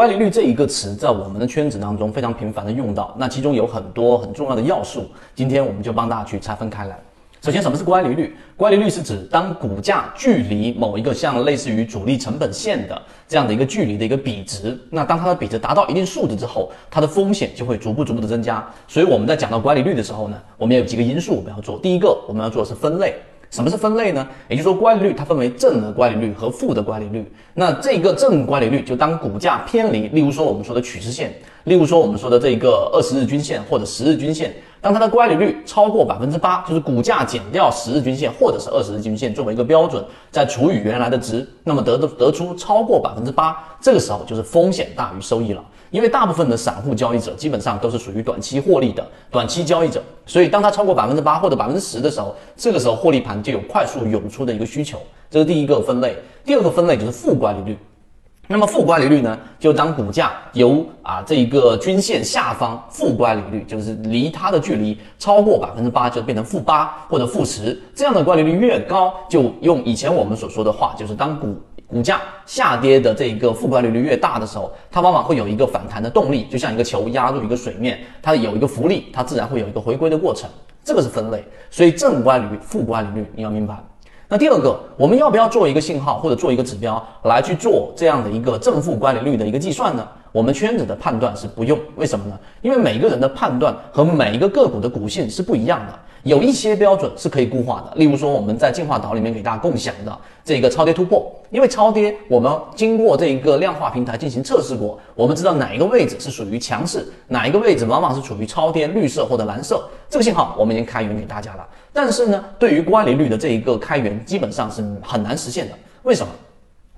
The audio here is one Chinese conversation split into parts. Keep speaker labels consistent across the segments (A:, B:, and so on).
A: 乖离率这一个词在我们的圈子当中非常频繁的用到，那其中有很多很重要的要素，今天我们就帮大家去拆分开来。首先，什么是乖离率？乖离率是指当股价距离某一个像类似于主力成本线的这样的一个距离的一个比值，那当它的比值达到一定数值之后，它的风险就会逐步逐步的增加。所以我们在讲到乖离率的时候呢，我们有几个因素我们要做。第一个，我们要做的是分类。什么是分类呢？也就是说，乖离率它分为正的乖离率和负的乖离率。那这个正乖离率就当股价偏离，例如说我们说的趋势线，例如说我们说的这个二十日均线或者十日均线，当它的乖离率超过百分之八，就是股价减掉十日均线或者是二十日均线作为一个标准，再除以原来的值，那么得的得出超过百分之八，这个时候就是风险大于收益了。因为大部分的散户交易者基本上都是属于短期获利的短期交易者，所以当它超过百分之八或者百分之十的时候，这个时候获利盘就有快速涌出的一个需求，这是第一个分类。第二个分类就是负乖离率。那么负乖离率呢，就当股价由啊这一个均线下方负乖离率，就是离它的距离超过百分之八，就变成负八或者负十，这样的乖离率越高，就用以前我们所说的话，就是当股。股价下跌的这一个负乖离率越大的时候，它往往会有一个反弹的动力，就像一个球压入一个水面，它有一个浮力，它自然会有一个回归的过程。这个是分类，所以正乖离率、负乖离率你要明白。那第二个，我们要不要做一个信号或者做一个指标来去做这样的一个正负乖离率的一个计算呢？我们圈子的判断是不用，为什么呢？因为每个人的判断和每一个个股的股性是不一样的。有一些标准是可以固化的，例如说我们在进化岛里面给大家共享的这个超跌突破，因为超跌我们经过这一个量化平台进行测试过，我们知道哪一个位置是属于强势，哪一个位置往往是处于超跌绿色或者蓝色，这个信号我们已经开源给大家了。但是呢，对于乖离率的这一个开源，基本上是很难实现的。为什么？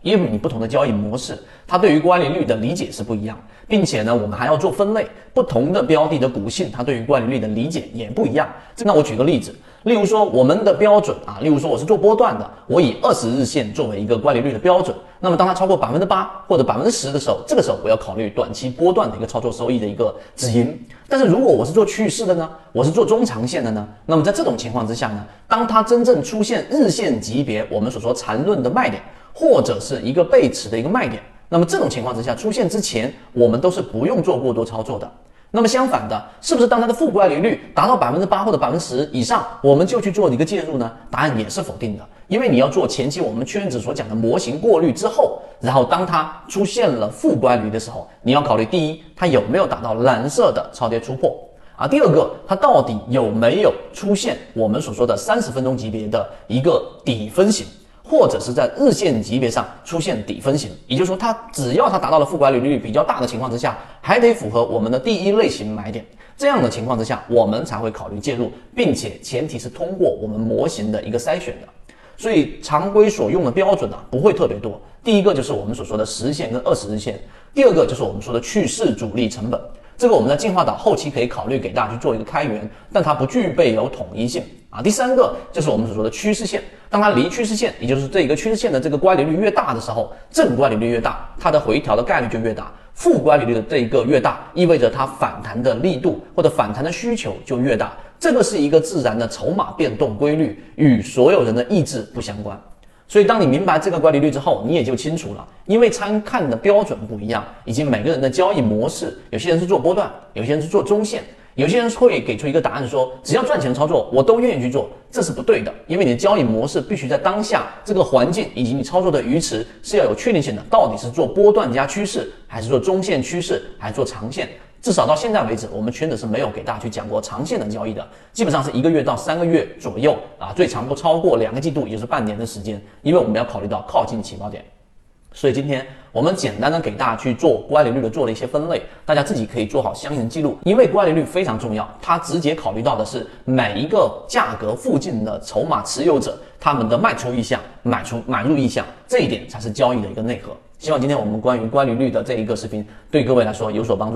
A: 因为你不同的交易模式，它对于关联率的理解是不一样，并且呢，我们还要做分类，不同的标的的股性，它对于关联率的理解也不一样。那我举个例子，例如说我们的标准啊，例如说我是做波段的，我以二十日线作为一个乖离率的标准，那么当它超过百分之八或者百分之十的时候，这个时候我要考虑短期波段的一个操作收益的一个止盈。但是如果我是做趋势的呢，我是做中长线的呢，那么在这种情况之下呢，当它真正出现日线级别我们所说缠论的卖点。或者是一个背驰的一个卖点，那么这种情况之下出现之前，我们都是不用做过多操作的。那么相反的，是不是当它的负乖离率达到百分之八或者百分之十以上，我们就去做一个介入呢？答案也是否定的，因为你要做前期我们圈子所讲的模型过滤之后，然后当它出现了负乖离的时候，你要考虑第一，它有没有达到蓝色的超跌突破啊？第二个，它到底有没有出现我们所说的三十分钟级别的一个底分型？或者是在日线级别上出现底分型，也就是说，它只要它达到了负管理率比较大的情况之下，还得符合我们的第一类型买点，这样的情况之下，我们才会考虑介入，并且前提是通过我们模型的一个筛选的。所以常规所用的标准呢，不会特别多。第一个就是我们所说的十日线跟二十日线，第二个就是我们说的去势主力成本。这个我们在进化岛后期可以考虑给大家去做一个开源，但它不具备有统一性啊。第三个就是我们所说的趋势线，当它离趋势线，也就是这一个趋势线的这个乖离率越大的时候，正乖离率越大，它的回调的概率就越大；负乖离率的这一个越大，意味着它反弹的力度或者反弹的需求就越大。这个是一个自然的筹码变动规律，与所有人的意志不相关。所以，当你明白这个乖离率之后，你也就清楚了。因为参看的标准不一样，以及每个人的交易模式，有些人是做波段，有些人是做中线，有些人会给出一个答案说，只要赚钱操作，我都愿意去做，这是不对的。因为你的交易模式必须在当下这个环境以及你操作的鱼池是要有确定性的，到底是做波段加趋势，还是做中线趋势，还是做长线。至少到现在为止，我们圈子是没有给大家去讲过长线的交易的，基本上是一个月到三个月左右啊，最长不超过两个季度，也就是半年的时间，因为我们要考虑到靠近起爆点。所以今天我们简单的给大家去做乖离率的做了一些分类，大家自己可以做好相应的记录，因为乖离率非常重要，它直接考虑到的是每一个价格附近的筹码持有者他们的卖出意向、买出买入意向，这一点才是交易的一个内核。希望今天我们关于乖离率的这一个视频对各位来说有所帮助。